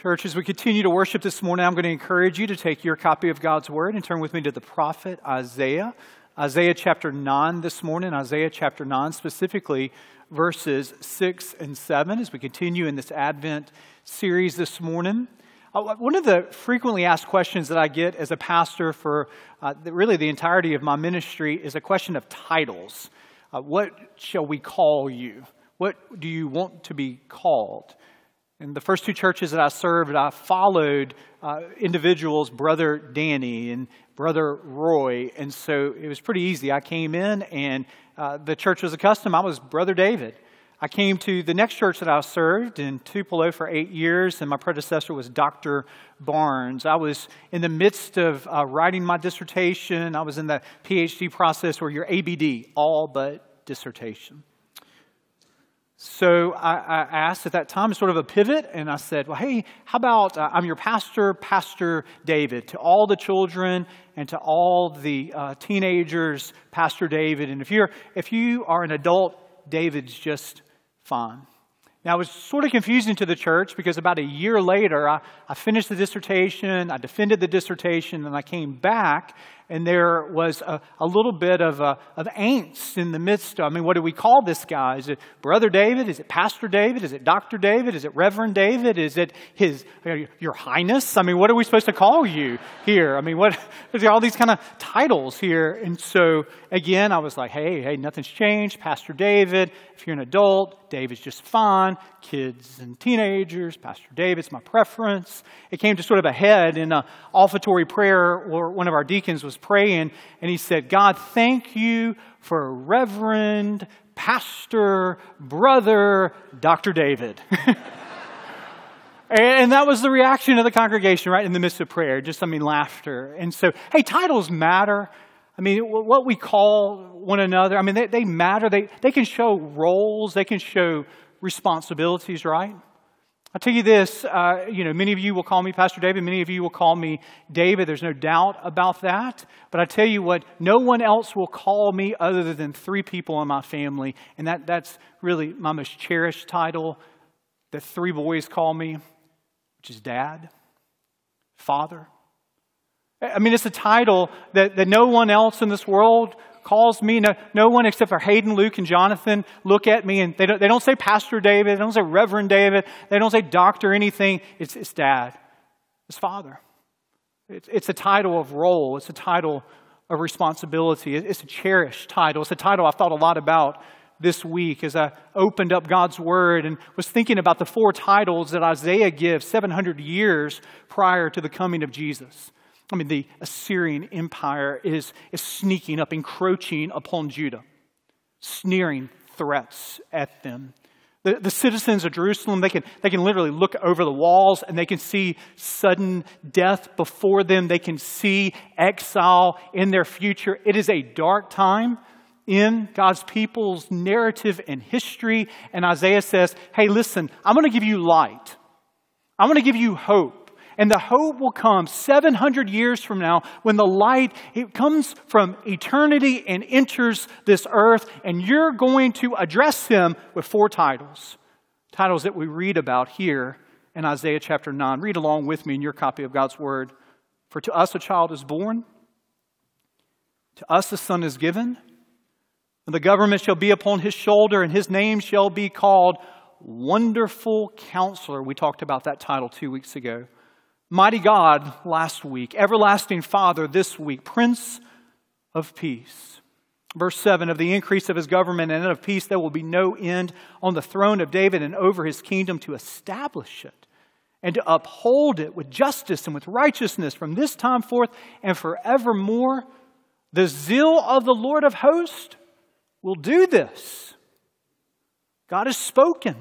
Church, as we continue to worship this morning, I'm going to encourage you to take your copy of God's Word and turn with me to the prophet Isaiah. Isaiah chapter 9 this morning, Isaiah chapter 9, specifically verses 6 and 7, as we continue in this Advent series this morning. Uh, one of the frequently asked questions that I get as a pastor for uh, really the entirety of my ministry is a question of titles. Uh, what shall we call you? What do you want to be called? In the first two churches that I served, I followed uh, individuals, Brother Danny and Brother Roy, and so it was pretty easy. I came in, and uh, the church was accustomed. I was Brother David. I came to the next church that I served in Tupelo for eight years, and my predecessor was Dr. Barnes. I was in the midst of uh, writing my dissertation. I was in the PhD process where you're ABD, all but dissertation. So I, I, asked at that time, sort of a pivot, and I said, Well, hey, how about uh, I'm your pastor, Pastor David, to all the children and to all the uh, teenagers, Pastor David. And if, you're, if you are an adult, David's just fine. Now, it was sort of confusing to the church because about a year later, I, I finished the dissertation, I defended the dissertation, and I came back and there was a, a little bit of, uh, of angst in the midst of, I mean, what do we call this guy? Is it Brother David? Is it Pastor David? Is it Dr. David? Is it Reverend David? Is it his, Your Highness? I mean, what are we supposed to call you here? I mean, what, there's all these kind of titles here. And so, again, I was like, hey, hey, nothing's changed. Pastor David, if you're an adult, David's just fine. Kids and teenagers, Pastor David's my preference. It came to sort of a head in an offertory prayer where one of our deacons was praying and he said, God, thank you for Reverend, Pastor, Brother, Dr. David. and that was the reaction of the congregation right in the midst of prayer, just, I mean, laughter. And so, hey, titles matter. I mean, what we call one another, I mean, they, they matter. They, they can show roles, they can show responsibilities, right? I'll tell you this, uh, you know, many of you will call me Pastor David, many of you will call me David. There's no doubt about that. But I tell you what, no one else will call me other than three people in my family. And that, that's really my most cherished title that three boys call me, which is Dad, Father. I mean, it's a title that, that no one else in this world calls me. No, no one except for Hayden, Luke, and Jonathan look at me and they don't, they don't say Pastor David, they don't say Reverend David, they don't say doctor anything. It's, it's dad, it's father. It's, it's a title of role, it's a title of responsibility, it's a cherished title. It's a title I've thought a lot about this week as I opened up God's Word and was thinking about the four titles that Isaiah gives 700 years prior to the coming of Jesus. I mean, the Assyrian Empire is, is sneaking up, encroaching upon Judah, sneering threats at them. The, the citizens of Jerusalem, they can, they can literally look over the walls and they can see sudden death before them. They can see exile in their future. It is a dark time in God's people's narrative and history. And Isaiah says, Hey, listen, I'm going to give you light. I'm going to give you hope. And the hope will come 700 years from now when the light it comes from eternity and enters this earth and you're going to address him with four titles. Titles that we read about here in Isaiah chapter 9. Read along with me in your copy of God's word. For to us a child is born, to us a son is given, and the government shall be upon his shoulder, and his name shall be called Wonderful Counselor. We talked about that title two weeks ago. Mighty God last week, Everlasting Father this week, Prince of Peace. Verse 7 Of the increase of his government and of peace, there will be no end on the throne of David and over his kingdom to establish it and to uphold it with justice and with righteousness from this time forth and forevermore. The zeal of the Lord of hosts will do this. God has spoken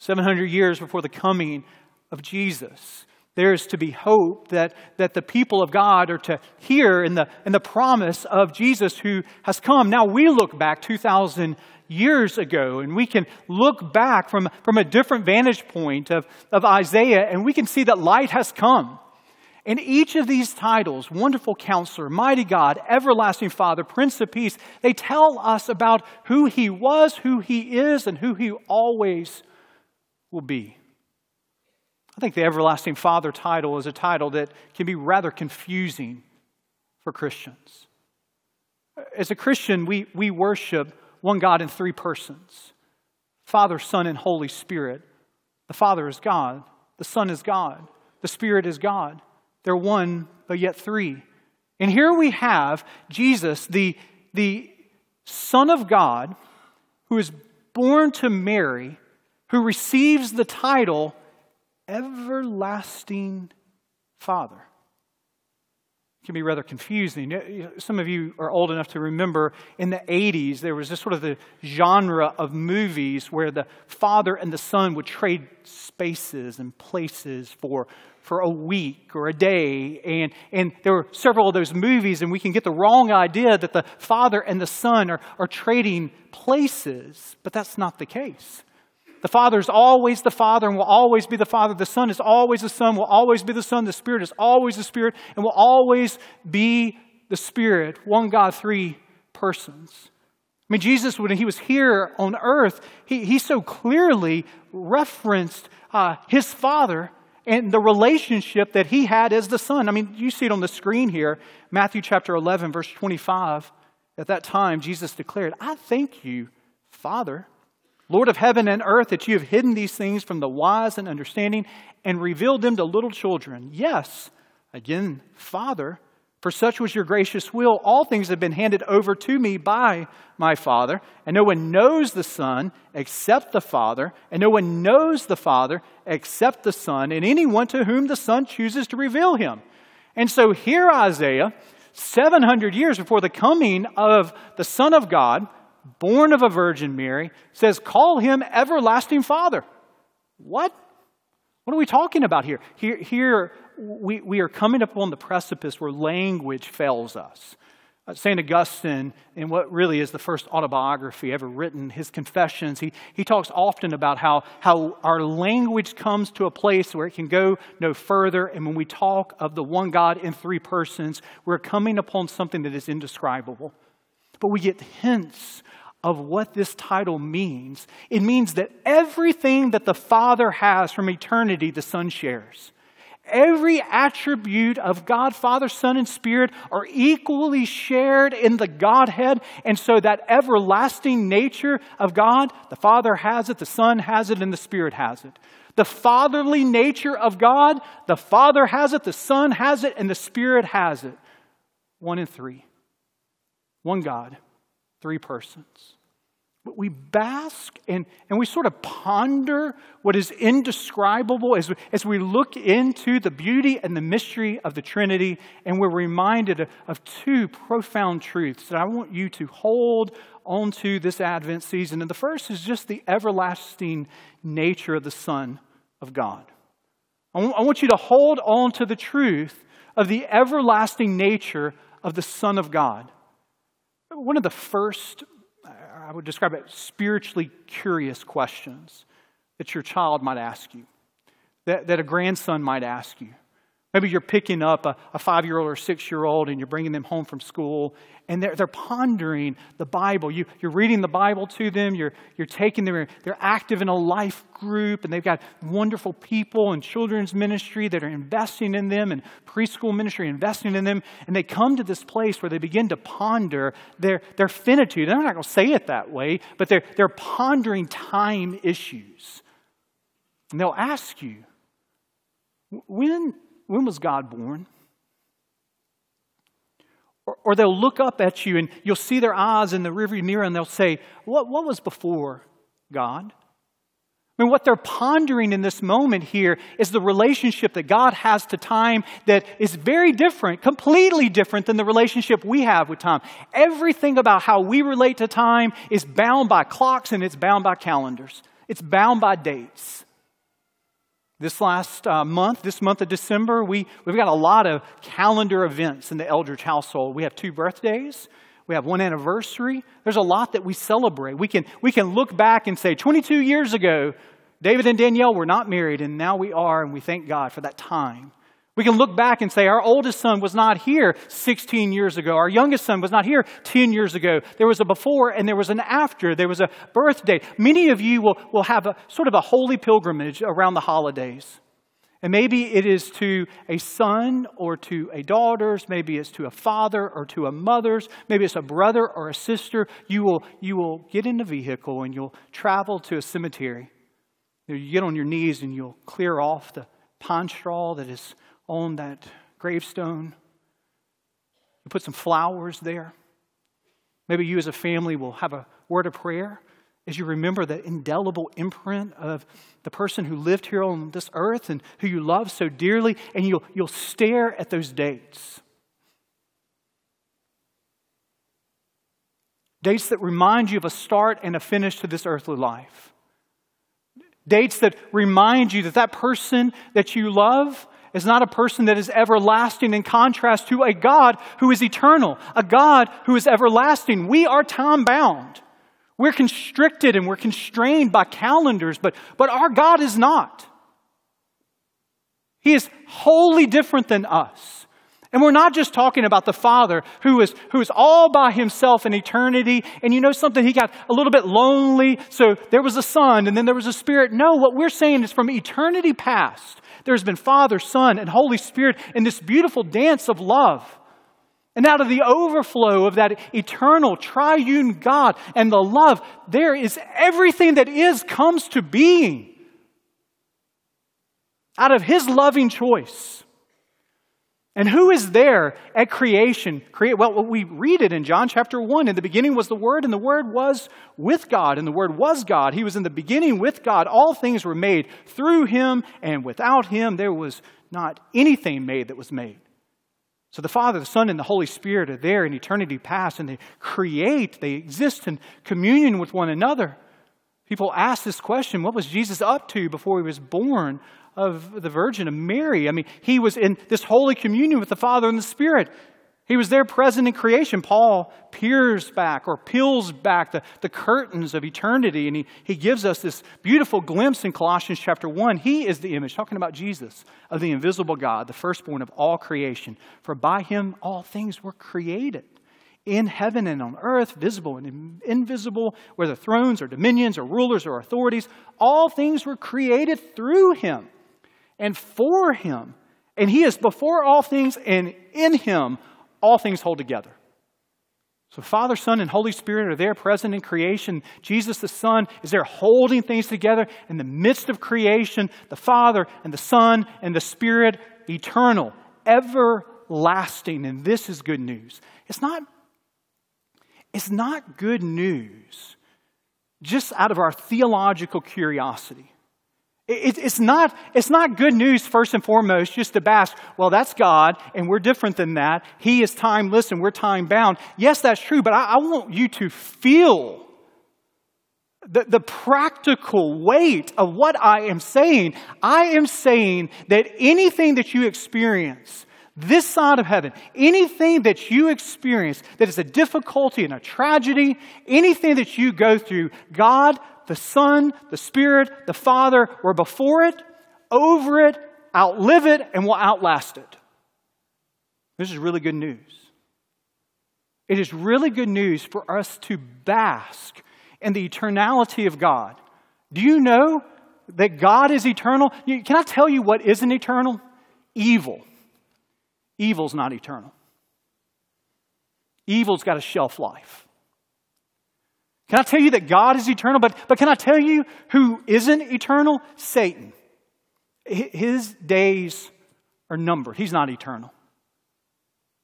700 years before the coming of Jesus. There is to be hope that, that the people of God are to hear in the, in the promise of Jesus who has come. Now we look back 2,000 years ago and we can look back from, from a different vantage point of, of Isaiah and we can see that light has come. And each of these titles, Wonderful Counselor, Mighty God, Everlasting Father, Prince of Peace, they tell us about who He was, who He is, and who He always will be. I think the Everlasting Father title is a title that can be rather confusing for Christians. As a Christian, we, we worship one God in three persons Father, Son, and Holy Spirit. The Father is God, the Son is God, the Spirit is God. They're one, but yet three. And here we have Jesus, the, the Son of God, who is born to Mary, who receives the title Everlasting Father can be rather confusing. Some of you are old enough to remember in the 80s, there was this sort of the genre of movies where the father and the son would trade spaces and places for, for a week or a day. And, and there were several of those movies, and we can get the wrong idea that the father and the son are, are trading places, but that's not the case. The Father is always the Father and will always be the Father. The Son is always the Son, will always be the Son. The Spirit is always the Spirit and will always be the Spirit. One God, three persons. I mean, Jesus, when he was here on earth, he, he so clearly referenced uh, his Father and the relationship that he had as the Son. I mean, you see it on the screen here, Matthew chapter 11, verse 25. At that time, Jesus declared, I thank you, Father Lord of heaven and earth, that you have hidden these things from the wise and understanding and revealed them to little children. Yes, again, Father, for such was your gracious will. All things have been handed over to me by my Father, and no one knows the Son except the Father, and no one knows the Father except the Son, and anyone to whom the Son chooses to reveal him. And so here, Isaiah, 700 years before the coming of the Son of God, born of a Virgin Mary, says, Call him everlasting Father. What? What are we talking about here? Here, here we, we are coming upon the precipice where language fails us. Uh, St. Augustine, in what really is the first autobiography ever written, his Confessions, he, he talks often about how, how our language comes to a place where it can go no further. And when we talk of the one God in three persons, we're coming upon something that is indescribable. But we get hints of what this title means. It means that everything that the Father has from eternity, the Son shares. Every attribute of God, Father, Son, and Spirit are equally shared in the Godhead. And so that everlasting nature of God, the Father has it, the Son has it, and the Spirit has it. The fatherly nature of God, the Father has it, the Son has it, and the Spirit has it. One in three. One God, three persons. But we bask and, and we sort of ponder what is indescribable as we, as we look into the beauty and the mystery of the Trinity, and we're reminded of, of two profound truths that I want you to hold onto this Advent season. And the first is just the everlasting nature of the Son of God. I want, I want you to hold on to the truth of the everlasting nature of the Son of God. One of the first, I would describe it, spiritually curious questions that your child might ask you, that, that a grandson might ask you. Maybe you're picking up a, a five year old or six year old and you're bringing them home from school and they're, they're pondering the Bible. You, you're reading the Bible to them, you're, you're taking them, they're active in a life group, and they've got wonderful people and children's ministry that are investing in them, and preschool ministry investing in them. And they come to this place where they begin to ponder their, their finitude. They're not going to say it that way, but they're, they're pondering time issues. And they'll ask you, when, when was God born? Or, or they'll look up at you and you'll see their eyes in the river mirror and they'll say, what, what was before God? I mean, what they're pondering in this moment here is the relationship that God has to time that is very different, completely different than the relationship we have with time. Everything about how we relate to time is bound by clocks and it's bound by calendars, it's bound by dates. This last uh, month, this month of December, we, we've got a lot of calendar events in the Eldridge household. We have two birthdays. We have one anniversary. There's a lot that we celebrate. We can, we can look back and say, 22 years ago, David and Danielle were not married, and now we are, and we thank God for that time. We can look back and say, our oldest son was not here 16 years ago. Our youngest son was not here 10 years ago. There was a before and there was an after. There was a birthday. Many of you will, will have a sort of a holy pilgrimage around the holidays. And maybe it is to a son or to a daughter's, maybe it's to a father or to a mother's, maybe it's a brother or a sister. You will, you will get in a vehicle and you'll travel to a cemetery. You get on your knees and you'll clear off the pine straw that is on that gravestone. You put some flowers there. Maybe you as a family will have a word of prayer as you remember the indelible imprint of the person who lived here on this earth and who you love so dearly, and you'll, you'll stare at those dates. Dates that remind you of a start and a finish to this earthly life. Dates that remind you that that person that you love is not a person that is everlasting in contrast to a God who is eternal, a God who is everlasting. We are time bound. We're constricted and we're constrained by calendars, but, but our God is not. He is wholly different than us. And we're not just talking about the Father who is, who is all by himself in eternity. And you know something? He got a little bit lonely, so there was a Son and then there was a Spirit. No, what we're saying is from eternity past, there's been Father, Son, and Holy Spirit in this beautiful dance of love. And out of the overflow of that eternal triune God and the love, there is everything that is comes to being. Out of His loving choice. And who is there at creation? Create, well, we read it in John chapter 1. In the beginning was the Word, and the Word was with God, and the Word was God. He was in the beginning with God. All things were made through Him, and without Him there was not anything made that was made. So the Father, the Son, and the Holy Spirit are there in eternity past, and they create, they exist in communion with one another. People ask this question what was Jesus up to before he was born of the Virgin of Mary? I mean, he was in this holy communion with the Father and the Spirit. He was there present in creation. Paul peers back or peels back the, the curtains of eternity, and he, he gives us this beautiful glimpse in Colossians chapter 1. He is the image, talking about Jesus, of the invisible God, the firstborn of all creation. For by him all things were created, in heaven and on earth, visible and invisible, whether thrones or dominions or rulers or authorities. All things were created through him and for him. And he is before all things, and in him all things hold together. So, Father, Son, and Holy Spirit are there present in creation. Jesus, the Son, is there holding things together in the midst of creation. The Father and the Son and the Spirit, eternal, everlasting. And this is good news. It's not, it's not good news just out of our theological curiosity. It's not, it's not good news, first and foremost, just to bask, well, that's God, and we're different than that. He is timeless, and we're time bound. Yes, that's true, but I, I want you to feel the, the practical weight of what I am saying. I am saying that anything that you experience this side of heaven, anything that you experience that is a difficulty and a tragedy, anything that you go through, God the Son, the Spirit, the Father were before it, over it, outlive it, and will outlast it. This is really good news. It is really good news for us to bask in the eternality of God. Do you know that God is eternal? Can I tell you what isn't eternal? Evil. Evil's not eternal. Evil's got a shelf life. Can I tell you that God is eternal? But, but can I tell you who isn't eternal? Satan. His days are numbered. He's not eternal.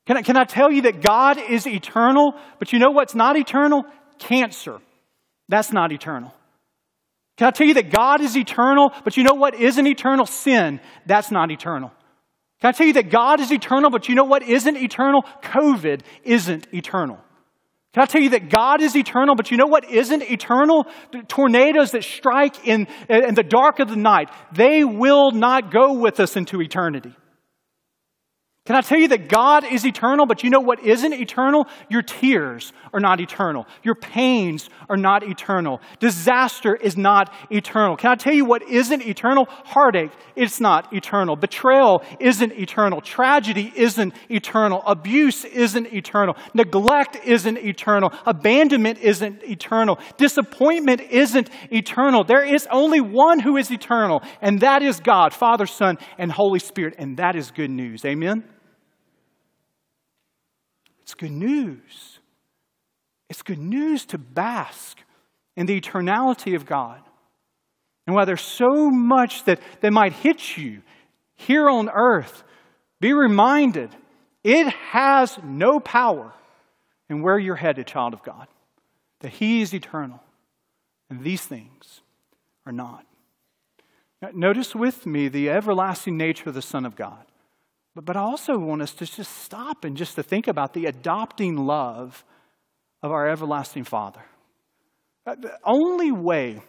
Can I, can I tell you that God is eternal? But you know what's not eternal? Cancer. That's not eternal. Can I tell you that God is eternal? But you know what isn't eternal? Sin. That's not eternal. Can I tell you that God is eternal? But you know what isn't eternal? COVID isn't eternal. Can I tell you that God is eternal, but you know what isn't eternal? The tornadoes that strike in, in the dark of the night, they will not go with us into eternity. Can I tell you that God is eternal, but you know what isn't eternal? Your tears are not eternal. Your pains are not eternal. Disaster is not eternal. Can I tell you what isn't eternal? Heartache, it's not eternal. Betrayal isn't eternal. Tragedy isn't eternal. Abuse isn't eternal. Neglect isn't eternal. Abandonment isn't eternal. Disappointment isn't eternal. There is only one who is eternal, and that is God, Father, Son, and Holy Spirit, and that is good news. Amen? It's good news. It's good news to bask in the eternality of God. And while there's so much that, that might hit you here on earth, be reminded it has no power in where you're headed, child of God, that He is eternal, and these things are not. Notice with me the everlasting nature of the Son of God. But, but I also want us to just stop and just to think about the adopting love of our everlasting Father. Uh, the only way,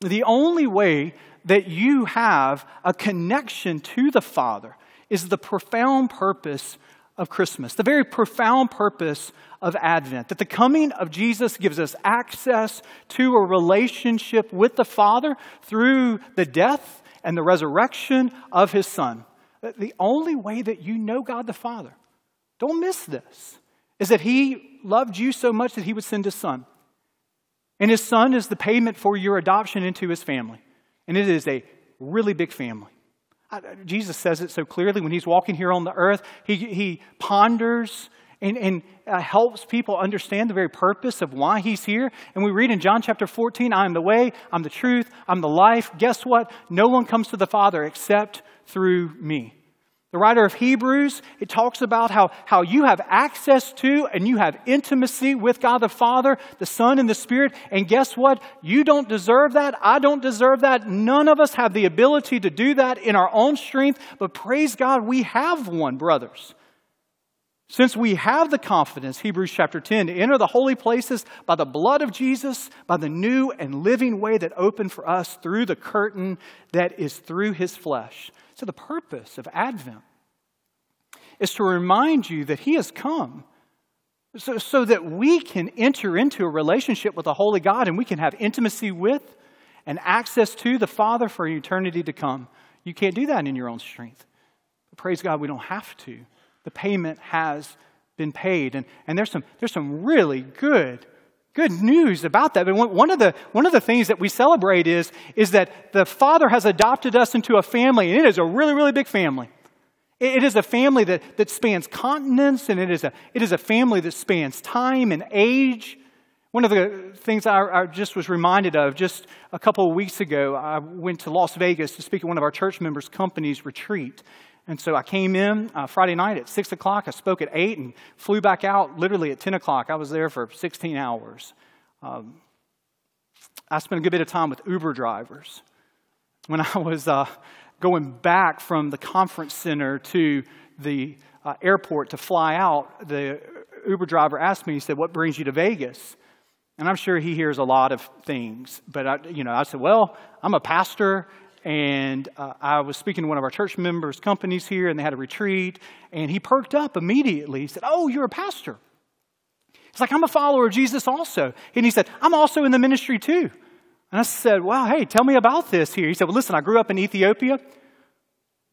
the only way that you have a connection to the Father is the profound purpose of Christmas, the very profound purpose of Advent. That the coming of Jesus gives us access to a relationship with the Father through the death and the resurrection of His Son the only way that you know God the Father, don't miss this, is that He loved you so much that He would send His Son. And His Son is the payment for your adoption into His family. And it is a really big family. Jesus says it so clearly when He's walking here on the earth. He, he ponders and, and uh, helps people understand the very purpose of why he's here. And we read in John chapter 14, I am the way, I'm the truth, I'm the life. Guess what? No one comes to the Father except through me. The writer of Hebrews, it talks about how, how you have access to and you have intimacy with God the Father, the Son, and the Spirit. And guess what? You don't deserve that. I don't deserve that. None of us have the ability to do that in our own strength. But praise God, we have one, brothers. Since we have the confidence, Hebrews chapter 10, to enter the holy places by the blood of Jesus, by the new and living way that opened for us through the curtain that is through his flesh. So, the purpose of Advent is to remind you that He has come so, so that we can enter into a relationship with the Holy God and we can have intimacy with and access to the Father for eternity to come. You can't do that in your own strength. But praise God, we don't have to. The payment has been paid. And, and there's, some, there's some really good good news about that. But one of the, one of the things that we celebrate is, is that the Father has adopted us into a family, and it is a really, really big family. It is a family that, that spans continents, and it is, a, it is a family that spans time and age. One of the things I, I just was reminded of just a couple of weeks ago, I went to Las Vegas to speak at one of our church members' company's retreat. And so I came in uh, Friday night at 6 o'clock. I spoke at 8 and flew back out literally at 10 o'clock. I was there for 16 hours. Um, I spent a good bit of time with Uber drivers. When I was uh, going back from the conference center to the uh, airport to fly out, the Uber driver asked me, he said, What brings you to Vegas? And I'm sure he hears a lot of things. But, I, you know, I said, Well, I'm a pastor and uh, I was speaking to one of our church members' companies here, and they had a retreat, and he perked up immediately. He said, Oh, you're a pastor. He's like, I'm a follower of Jesus also. And he said, I'm also in the ministry too. And I said, Wow, hey, tell me about this here. He said, Well, listen, I grew up in Ethiopia.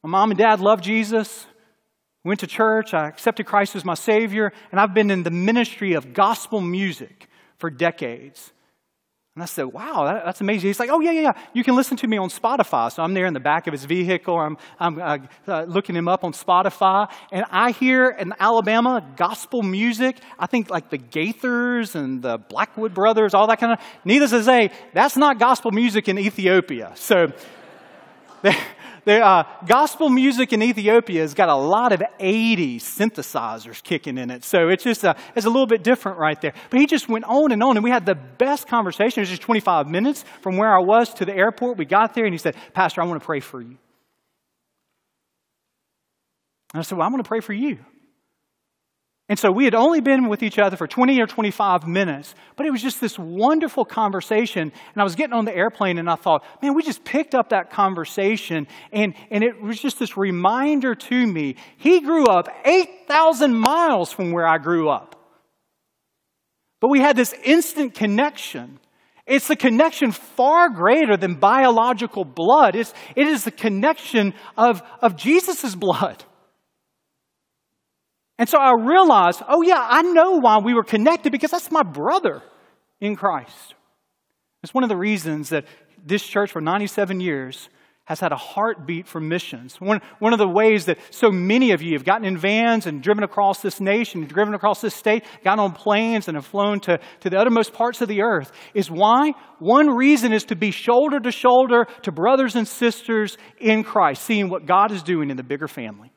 My mom and dad loved Jesus. Went to church. I accepted Christ as my Savior. And I've been in the ministry of gospel music for decades. And I said, wow, that, that's amazing. He's like, oh, yeah, yeah, yeah. You can listen to me on Spotify. So I'm there in the back of his vehicle. I'm, I'm uh, uh, looking him up on Spotify. And I hear in Alabama gospel music. I think like the Gaithers and the Blackwood Brothers, all that kind of. Needless to say, that's not gospel music in Ethiopia. So. The uh, gospel music in Ethiopia has got a lot of 80 synthesizers kicking in it. So it's just a, it's a little bit different right there. But he just went on and on, and we had the best conversation. It was just 25 minutes from where I was to the airport. We got there, and he said, Pastor, I want to pray for you. And I said, Well, I want to pray for you. And so we had only been with each other for 20 or 25 minutes, but it was just this wonderful conversation. And I was getting on the airplane and I thought, man, we just picked up that conversation. And, and it was just this reminder to me. He grew up 8,000 miles from where I grew up. But we had this instant connection. It's the connection far greater than biological blood. It's, it is the connection of, of Jesus' blood. And so I realized, oh, yeah, I know why we were connected because that's my brother in Christ. It's one of the reasons that this church for 97 years has had a heartbeat for missions. One, one of the ways that so many of you have gotten in vans and driven across this nation, driven across this state, gotten on planes and have flown to, to the uttermost parts of the earth is why? One reason is to be shoulder to shoulder to brothers and sisters in Christ, seeing what God is doing in the bigger family.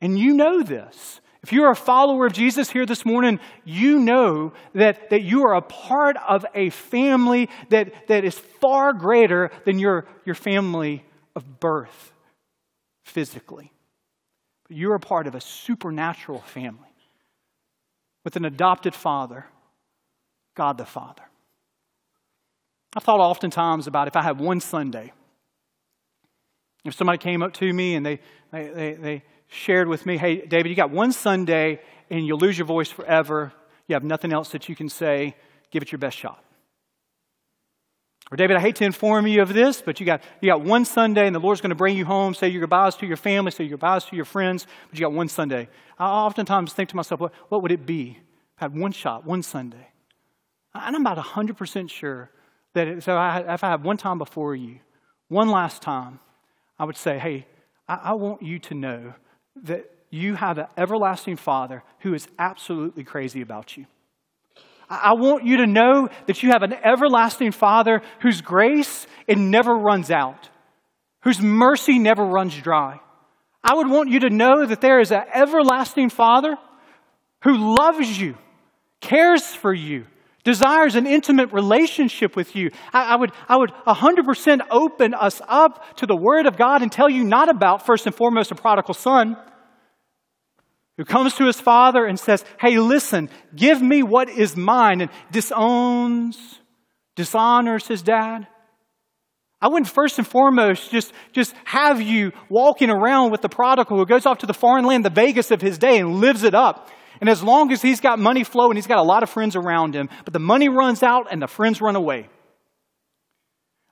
And you know this. If you're a follower of Jesus here this morning, you know that, that you are a part of a family that, that is far greater than your, your family of birth physically. But you're a part of a supernatural family with an adopted father, God the Father. I've thought oftentimes about if I had one Sunday, if somebody came up to me and they, they, they, they shared with me, hey, David, you got one Sunday and you'll lose your voice forever. You have nothing else that you can say. Give it your best shot. Or, David, I hate to inform you of this, but you got, you got one Sunday and the Lord's going to bring you home, say your goodbyes to your family, say your goodbyes to your friends, but you got one Sunday. I oftentimes think to myself, what, what would it be? I had one shot, one Sunday. And I'm about 100% sure that if I, if I have one time before you, one last time, I would say, hey, I, I want you to know that you have an everlasting Father who is absolutely crazy about you. I want you to know that you have an everlasting Father whose grace it never runs out, whose mercy never runs dry. I would want you to know that there is an everlasting Father who loves you, cares for you, desires an intimate relationship with you. I, I, would, I would 100% open us up to the Word of God and tell you not about, first and foremost, a prodigal son who comes to his father and says, Hey, listen, give me what is mine, and disowns, dishonors his dad. I wouldn't first and foremost just, just have you walking around with the prodigal who goes off to the foreign land, the Vegas of his day, and lives it up. And as long as he's got money flow and he's got a lot of friends around him, but the money runs out and the friends run away.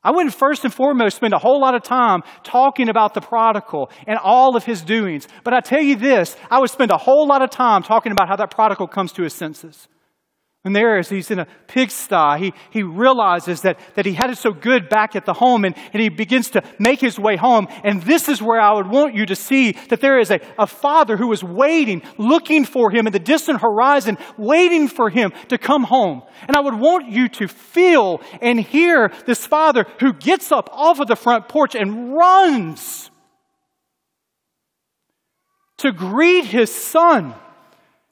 I wouldn't first and foremost spend a whole lot of time talking about the prodigal and all of his doings. But I tell you this, I would spend a whole lot of time talking about how that prodigal comes to his senses. And there, as he's in a pigsty, he, he realizes that, that he had it so good back at the home and, and he begins to make his way home. And this is where I would want you to see that there is a, a father who is waiting, looking for him in the distant horizon, waiting for him to come home. And I would want you to feel and hear this father who gets up off of the front porch and runs to greet his son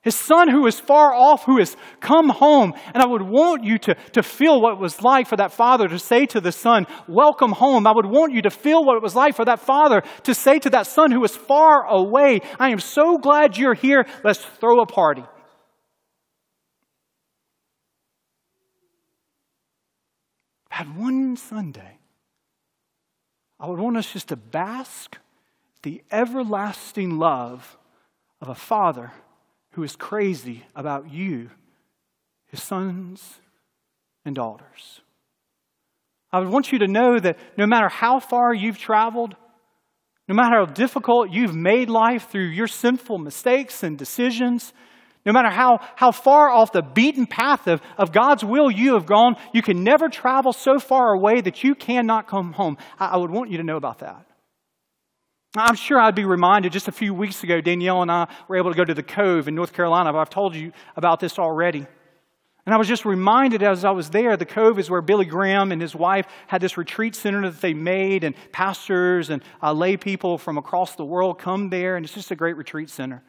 his son who is far off, who has come home. And I would want you to, to feel what it was like for that father to say to the son, Welcome home. I would want you to feel what it was like for that father to say to that son who was far away, I am so glad you're here. Let's throw a party. Had one Sunday. I would want us just to bask the everlasting love of a father who is crazy about you, his sons and daughters. I would want you to know that no matter how far you've traveled, no matter how difficult you've made life through your sinful mistakes and decisions, no matter how, how far off the beaten path of, of God's will you have gone, you can never travel so far away that you cannot come home. I, I would want you to know about that. I'm sure I'd be reminded just a few weeks ago, Danielle and I were able to go to the Cove in North Carolina, but I've told you about this already. And I was just reminded as I was there, the Cove is where Billy Graham and his wife had this retreat center that they made, and pastors and uh, lay people from across the world come there, and it's just a great retreat center.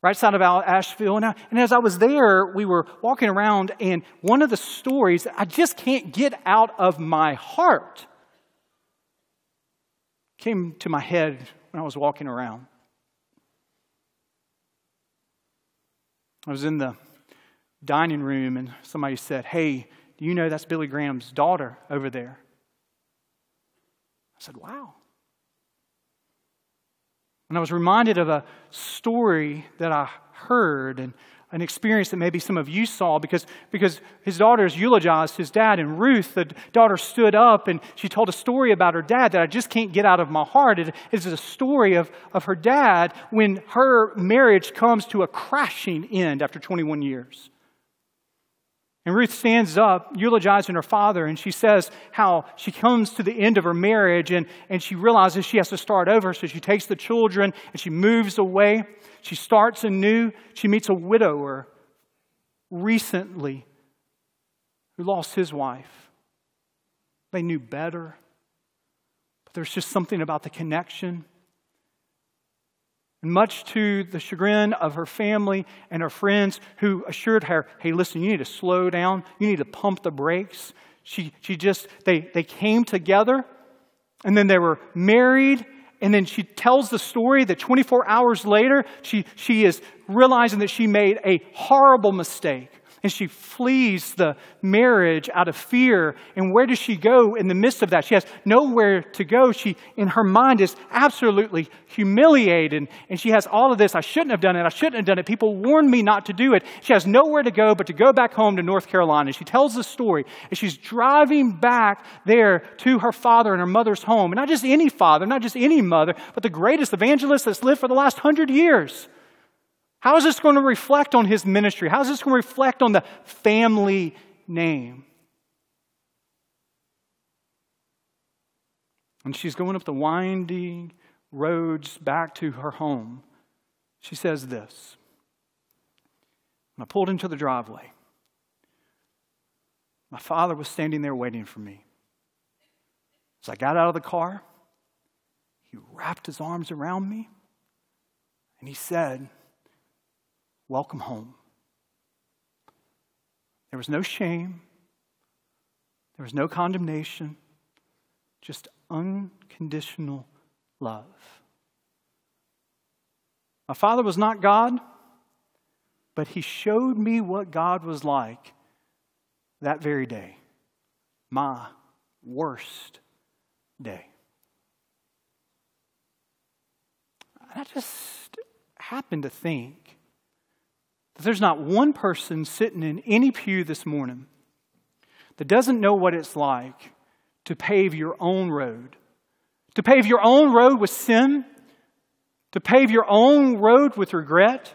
Right side of Asheville. And, I, and as I was there, we were walking around, and one of the stories I just can't get out of my heart came to my head when I was walking around. I was in the dining room and somebody said, Hey, do you know that's Billy Graham's daughter over there? I said, Wow. And I was reminded of a story that I heard, and an experience that maybe some of you saw because, because his daughters eulogized his dad. And Ruth, the daughter, stood up and she told a story about her dad that I just can't get out of my heart. It is a story of, of her dad when her marriage comes to a crashing end after 21 years. And Ruth stands up, eulogizing her father, and she says how she comes to the end of her marriage and, and she realizes she has to start over. So she takes the children and she moves away. She starts anew. She meets a widower recently who lost his wife. They knew better, but there's just something about the connection and much to the chagrin of her family and her friends who assured her, hey, listen, you need to slow down. You need to pump the brakes. She, she just, they, they came together and then they were married. And then she tells the story that 24 hours later, she, she is realizing that she made a horrible mistake and she flees the marriage out of fear. And where does she go in the midst of that? She has nowhere to go. She, in her mind, is absolutely humiliated. And she has all of this. I shouldn't have done it. I shouldn't have done it. People warned me not to do it. She has nowhere to go but to go back home to North Carolina. And she tells the story. And she's driving back there to her father and her mother's home. And not just any father, not just any mother, but the greatest evangelist that's lived for the last hundred years. How is this going to reflect on his ministry? How is this going to reflect on the family name? And she's going up the winding roads back to her home. She says this When I pulled into the driveway, my father was standing there waiting for me. As I got out of the car, he wrapped his arms around me and he said, Welcome home. There was no shame, there was no condemnation, just unconditional love. My father was not God, but he showed me what God was like that very day, my worst day. And I just happened to think there's not one person sitting in any pew this morning that doesn't know what it's like to pave your own road, to pave your own road with sin, to pave your own road with regret,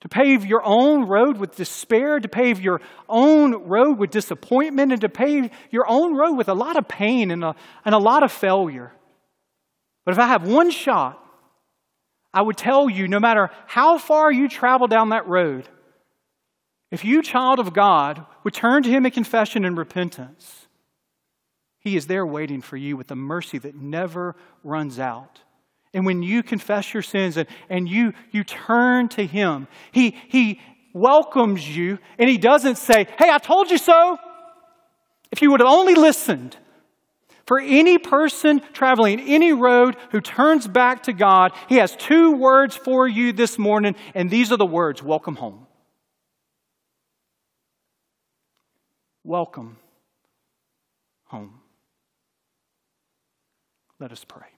to pave your own road with despair, to pave your own road with disappointment, and to pave your own road with a lot of pain and a, and a lot of failure. But if I have one shot I would tell you no matter how far you travel down that road, if you, child of God, would turn to Him in confession and repentance, He is there waiting for you with a mercy that never runs out. And when you confess your sins and, and you, you turn to Him, he, he welcomes you and He doesn't say, Hey, I told you so. If you would have only listened, for any person traveling any road who turns back to God, He has two words for you this morning, and these are the words Welcome home. Welcome home. Let us pray.